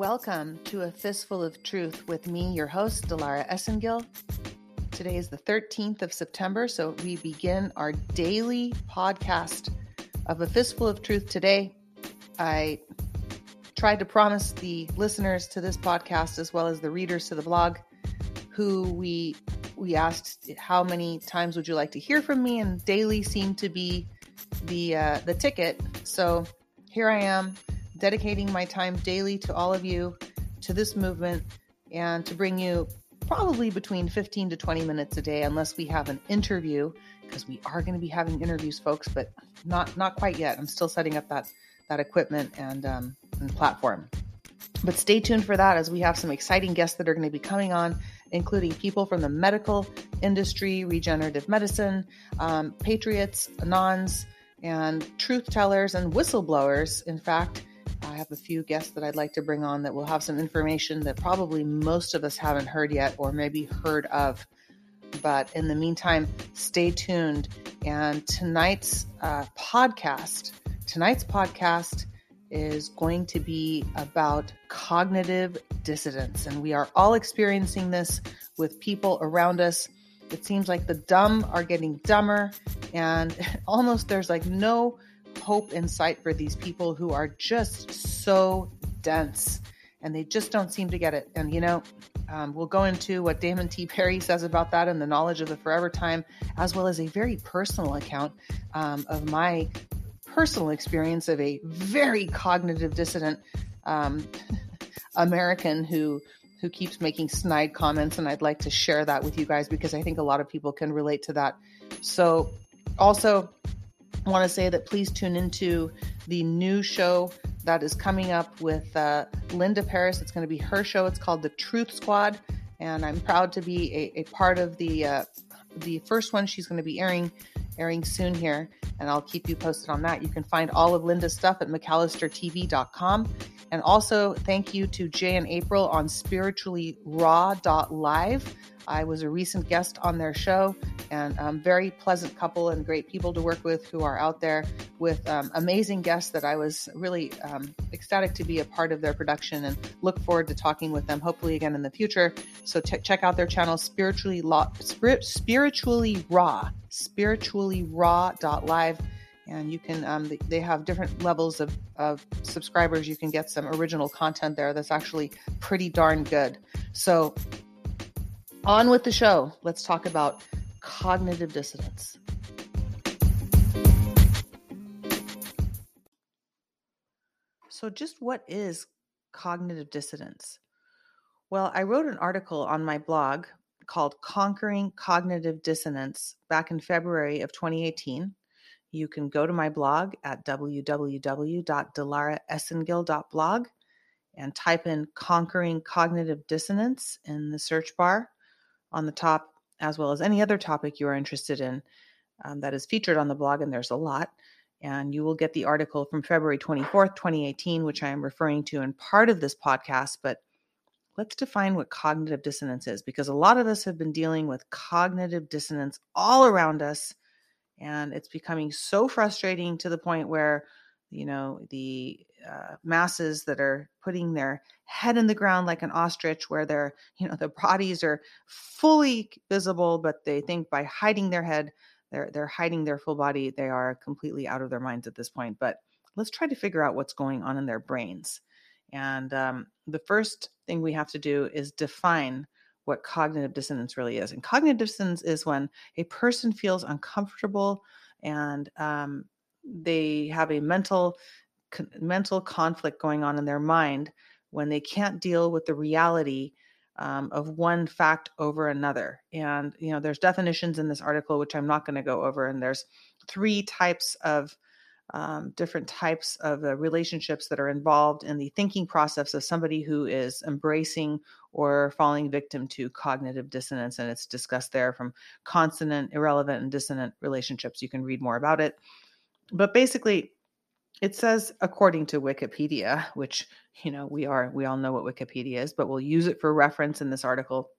Welcome to A Fistful of Truth with me, your host, Dilara Esengil. Today is the 13th of September, so we begin our daily podcast of A Fistful of Truth today. I tried to promise the listeners to this podcast, as well as the readers to the blog, who we we asked how many times would you like to hear from me, and daily seemed to be the uh, the ticket. So here I am, dedicating my time daily to all of you, to this movement, and to bring you probably between 15 to 20 minutes a day, unless we have an interview, because we are going to be having interviews, folks, but not not quite yet. I'm still setting up that that equipment and um, and platform. But stay tuned for that as we have some exciting guests that are going to be coming on, including people from the medical industry, regenerative medicine, um, patriots, anons, and truth tellers and whistleblowers. In fact, I have a few guests that I'd like to bring on that will have some information that probably most of us haven't heard yet or maybe heard of. But in the meantime, stay tuned. And tonight's uh, podcast, tonight's podcast is going to be about cognitive dissidence. And we are all experiencing this with people around us. It seems like the dumb are getting dumber, and almost there's like no hope in sight for these people who are just so dense and they just don't seem to get it. And, you know, um, we'll go into what Damon T. Berry says about that and the knowledge of the forever time, as well as a very personal account um, of my personal experience of a very cognitive dissonant um, American who who keeps making snide comments, and I'd like to share that with you guys because I think a lot of people can relate to that. So, also want to say that please tune into the new show that is coming up with uh, Linda Paris. It's going to be her show. It's called The Truth Squad, and I'm proud to be a, a part of the uh, the first one. She's going to be airing airing soon here, and I'll keep you posted on that. You can find all of Linda's stuff at McAllisterTV.com. And also, thank you to Jay and April on spirituallyraw.live. I was a recent guest on their show, and um, very pleasant couple and great people to work with who are out there with um, amazing guests that I was really um, ecstatic to be a part of their production and look forward to talking with them hopefully again in the future. So t- check out their channel, spiritually, law, spirit, spiritually raw, spirituallyraw.live and you can um, they have different levels of, of subscribers. You can get some original content there that's actually pretty darn good. So on with the show. Let's talk about cognitive dissonance. So just what is cognitive dissonance? Well i wrote an article on my blog called conquering cognitive dissonance back in february of 2018 you can go to my blog at www.dilaraesengil.blog and type in Conquering Cognitive Dissonance in the search bar on the top, as well as any other topic you are interested in um, that is featured on the blog, and there's a lot. And you will get the article from February 24th, 2018, which I am referring to in part of this podcast. But let's define what cognitive dissonance is because a lot of us have been dealing with cognitive dissonance all around us and it's becoming so frustrating to the point where you know the uh, masses that are putting their head in the ground like an ostrich where their you know their bodies are fully visible but they think by hiding their head they're they're hiding their full body they are completely out of their minds at this point but let's try to figure out what's going on in their brains and um, the first thing we have to do is define what cognitive dissonance really is. And cognitive dissonance is when a person feels uncomfortable and um, they have a mental con- mental conflict going on in their mind when they can't deal with the reality um, of one fact over another. And you know, there's definitions in this article which I'm not going to go over, and there's three types of um, different types of uh, relationships that are involved in the thinking process of somebody who is embracing or falling victim to cognitive dissonance. And it's discussed there from consonant, irrelevant, and dissonant relationships. You can read more about it. But basically, it says according to wikipedia which you know we are we all know what wikipedia is but we'll use it for reference in this article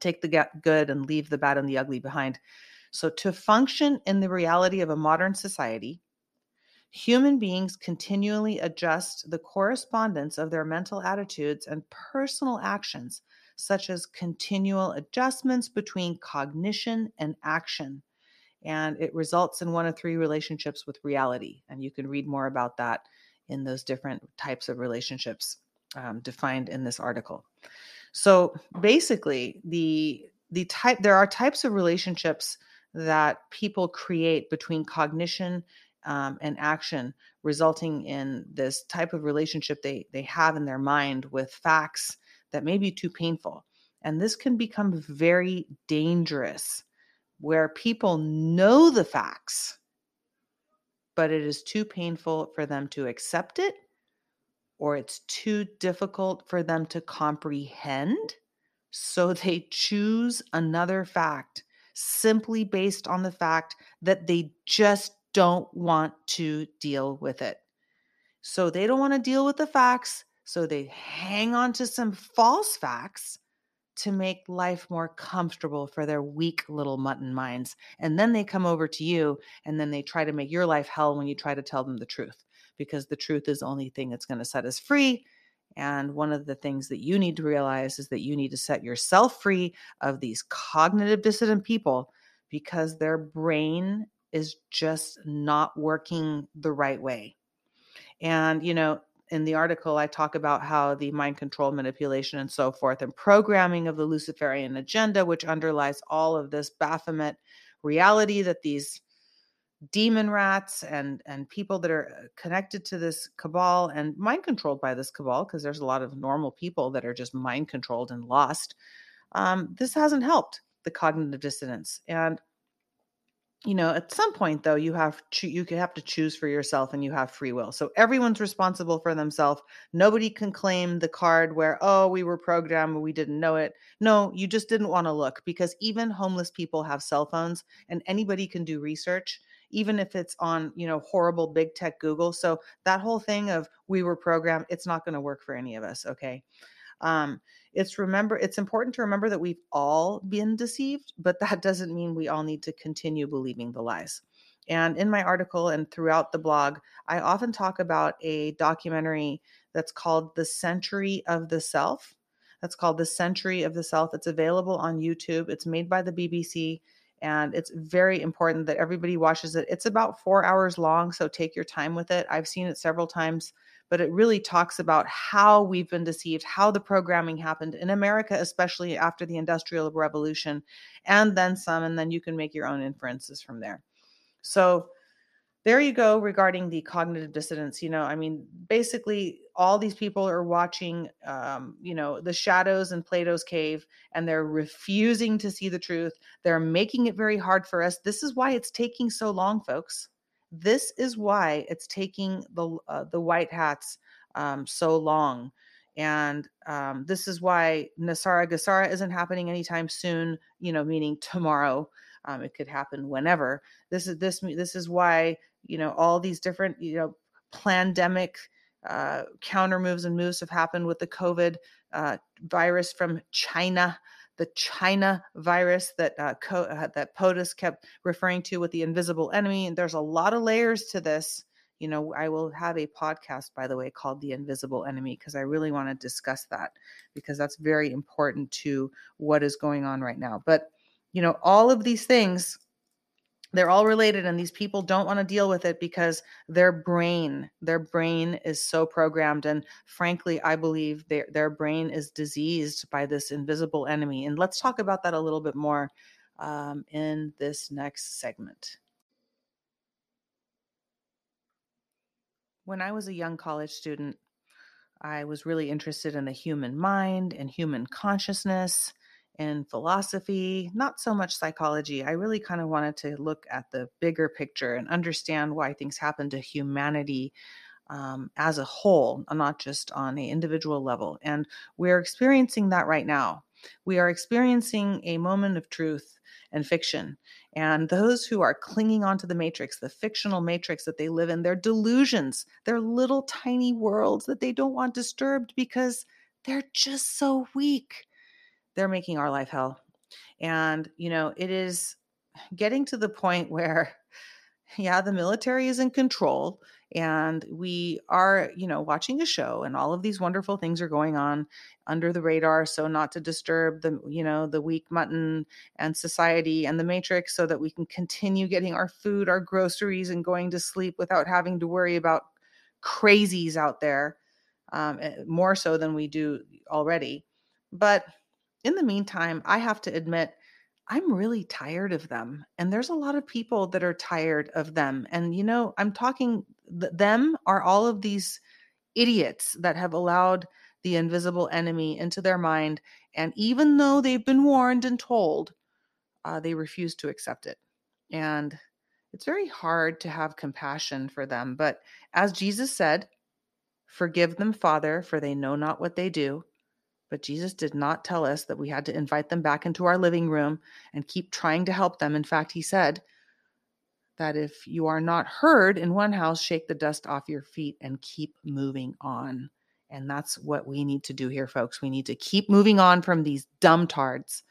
take the good and leave the bad and the ugly behind so to function in the reality of a modern society Human beings continually adjust the correspondence of their mental attitudes and personal actions, such as continual adjustments between cognition and action. And it results in one of three relationships with reality. And you can read more about that in those different types of relationships um, defined in this article. So basically, the the type there are types of relationships that people create between cognition um, and action resulting in this type of relationship they they have in their mind with facts that may be too painful and this can become very dangerous where people know the facts but it is too painful for them to accept it or it's too difficult for them to comprehend so they choose another fact simply based on the fact that they just don't want to deal with it. So they don't want to deal with the facts. So they hang on to some false facts to make life more comfortable for their weak little mutton minds. And then they come over to you and then they try to make your life hell when you try to tell them the truth because the truth is the only thing that's going to set us free. And one of the things that you need to realize is that you need to set yourself free of these cognitive dissident people because their brain is just not working the right way. And, you know, in the article, I talk about how the mind control manipulation and so forth and programming of the Luciferian agenda, which underlies all of this Baphomet reality that these demon rats and and people that are connected to this cabal and mind controlled by this cabal because there's a lot of normal people that are just mind controlled and lost um, this hasn't helped the cognitive dissonance. And you know at some point though you have to you have to choose for yourself and you have free will. So everyone's responsible for themselves. Nobody can claim the card where oh we were programmed we didn't know it. No you just didn't want to look because even homeless people have cell phones and anybody can do research even if it's on you know horrible big tech google. So that whole thing of we were programmed it's not going to work for any of us okay? Um, it's remember it's important to remember that we've all been deceived, but that doesn't mean we all need to continue believing the lies. And in my article and throughout the blog, I often talk about a documentary that's called The Century of the Self. That's called The Century of the Self. It's available on YouTube. It's made by the BBC and it's very important that everybody watches it. It's about four hours long, so take your time with it. I've seen it several times but it really talks about how we've been deceived, how the programming happened in America, especially after the Industrial Revolution, and then some, and then you can make your own inferences from there. So, there you go regarding the cognitive dissonance. You know, I mean, basically, all these people are watching, um, you know, the shadows in Plato's cave, and they're refusing to see the truth. They're making it very hard for us. This is why it's taking so long, folks. This is why it's taking the uh, the white hats um, so long, and um, this is why NESARA GESARA isn't happening anytime soon. You know, meaning tomorrow. Um, it could happen whenever. This is this this is why you know all these different you know pandemic uh, counter moves and moves have happened with the COVID uh, virus from China the China virus that uh, co- uh, that POTUS kept referring to with the invisible enemy. And there's a lot of layers to this. You know, I will have a podcast, by the way, called The Invisible Enemy, because I really want to discuss that because that's very important to what is going on right now. But, you know, all of these things they're all related and these people don't want to deal with it because their brain their brain is so programmed and frankly i believe their their brain is diseased by this invisible enemy and let's talk about that a little bit more um, in this next segment. When i was a young college student i was really interested in the human mind and human consciousness in philosophy, not so much psychology. I really kind of wanted to look at the bigger picture and understand why things happen to humanity um, as a whole, not just on an individual level. And we're experiencing that right now. We are experiencing a moment of truth and fiction. And those who are clinging onto the matrix, the fictional matrix that they live in, their delusions, their little tiny worlds that they don't want disturbed because they're just so weak they're making our life hell. And, you know, it is getting to the point where, yeah, the military is in control and we are you know watching a show and all of these wonderful things are going on under the radar so not to disturb the you know the weak mutton and society and the matrix so that we can continue getting our food our groceries and going to sleep without having to worry about crazies out there um, eh, more so than we do already but in the meantime i have to admit I'm really tired of them. And there's a lot of people that are tired of them. And, you know, I'm talking, them are all of these idiots that have allowed the invisible enemy into their mind. And even though they've been warned and told, uh, they refuse to accept it. And it's very hard to have compassion for them. But as Jesus said, forgive them, Father, for they know not what they do. But Jesus did not tell us that we had to invite them back into our living room and keep trying to help them. In fact, he said that if you are not heard in one house, shake the dust off your feet and keep moving on. And that's what we need to do here, folks. We need to keep moving on from these dumb tards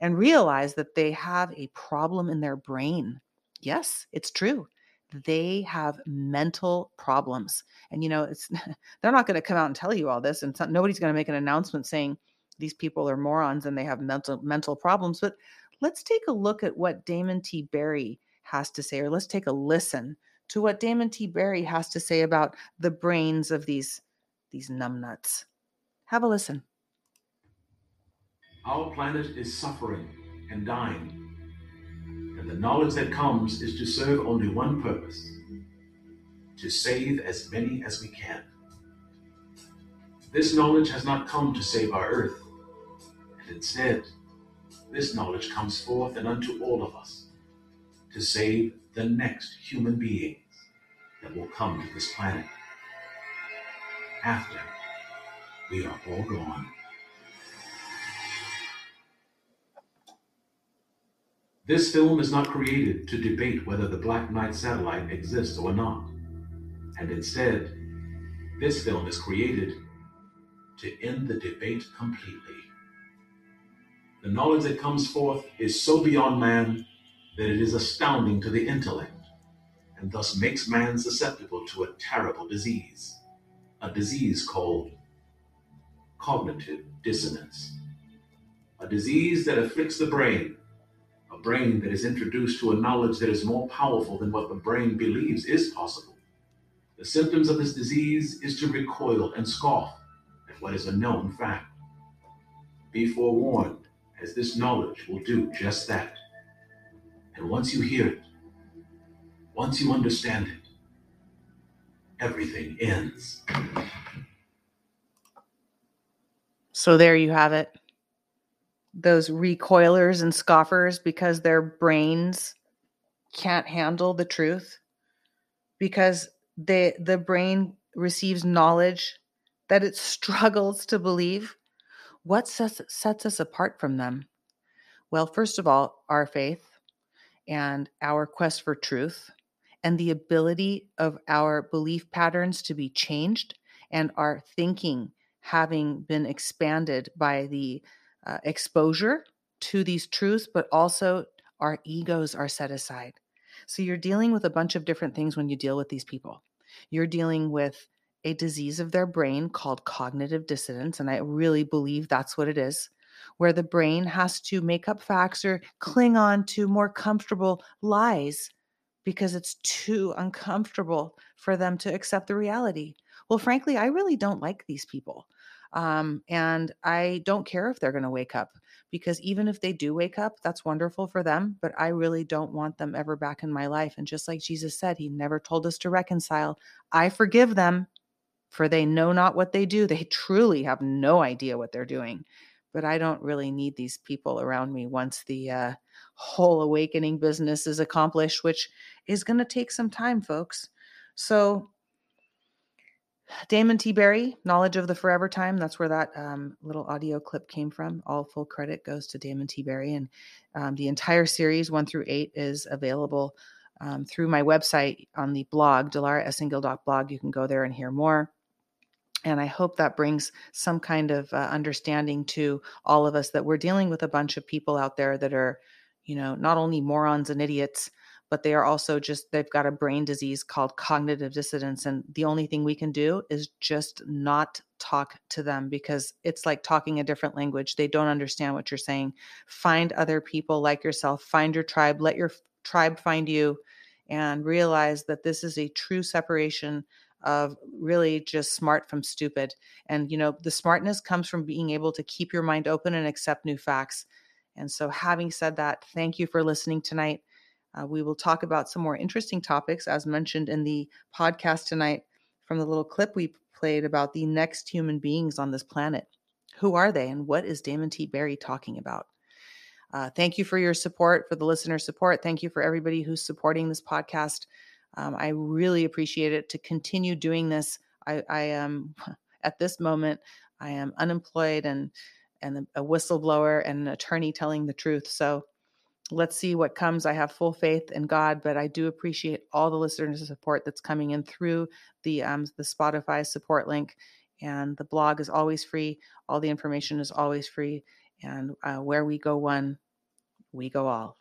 and realize that they have a problem in their brain. Yes, it's true they have mental problems. And you know, it's they're not going to come out and tell you all this, and not, nobody's going to make an announcement saying these people are morons and they have mental mental problems. But let's take a look at what Damon T. Berry has to say, or let's take a listen to what Damon T. Berry has to say about the brains of these these numbnuts. Have a listen. Our planet is suffering and dying the knowledge that comes is to serve only one purpose to save as many as we can. This knowledge has not come to save our earth, and instead, this knowledge comes forth and unto all of us to save the next human beings that will come to this planet after we are all gone. This film is not created to debate whether the Black Knight satellite exists or not. And instead, this film is created to end the debate completely. The knowledge that comes forth is so beyond man that it is astounding to the intellect, and thus makes man susceptible to a terrible disease, a disease called cognitive dissonance, a disease that afflicts the brain brain that is introduced to a knowledge that is more powerful than what the brain believes is possible. The symptoms of this disease is to recoil and scoff at what is a known fact. Be forewarned, as this knowledge will do just that. And once you hear it, once you understand it, everything ends. So there you have it those recoilers and scoffers because their brains can't handle the truth. Because they the brain receives knowledge that it struggles to believe. What sets, sets us apart from them? Well first of all our faith and our quest for truth and the ability of our belief patterns to be changed and our thinking having been expanded by the uh, exposure to these truths, but also our egos are set aside. So you're dealing with a bunch of different things when you deal with these people. You're dealing with a disease of their brain called cognitive dissonance. And I really believe that's what it is, where the brain has to make up facts or cling on to more comfortable lies because it's too uncomfortable for them to accept the reality. Well, frankly, I really don't like these people. Um, and I don't care if they're going to wake up because even if they do wake up, that's wonderful for them. But I really don't want them ever back in my life. And just like Jesus said, He never told us to reconcile. I forgive them, for they know not what they do. They truly have no idea what they're doing. But I don't really need these people around me once the uh, whole awakening business is accomplished, which is going to take some time, folks. So Damon T. Berry, Knowledge of the Forever Time. That's where that um, little audio clip came from. All full credit goes to Damon T. Berry. And um, the entire series, one through eight, is available um, through my website on the blog, blog. You can go there and hear more. And I hope that brings some kind of uh, understanding to all of us that we're dealing with a bunch of people out there that are, you know, not only morons and idiots, but they are also just they've got a brain disease called cognitive dissonance and the only thing we can do is just not talk to them because it's like talking a different language. They don't understand what you're saying. Find other people like yourself find your tribe let your tribe find you and realize that this is a true separation of really just smart from stupid. And you know the smartness comes from being able to keep your mind open and accept new facts. And so having said that thank you for listening tonight uh, we will talk about some more interesting topics, as mentioned in the podcast tonight from the little clip we played about the next human beings on this planet. Who are they, and what is Damon T. Berry talking about? Uh, thank you for your support, for the listener support. Thank you for everybody who's supporting this podcast. Um, I really appreciate it to continue doing this. I, I am at this moment, I am unemployed and and a whistleblower and an attorney telling the truth. So let's see what comes. I have full faith in God, but I do appreciate all the listeners' support that's coming in through the um, the Spotify support link, and the blog is always free. All the information is always free, and uh, where we go one, we go all.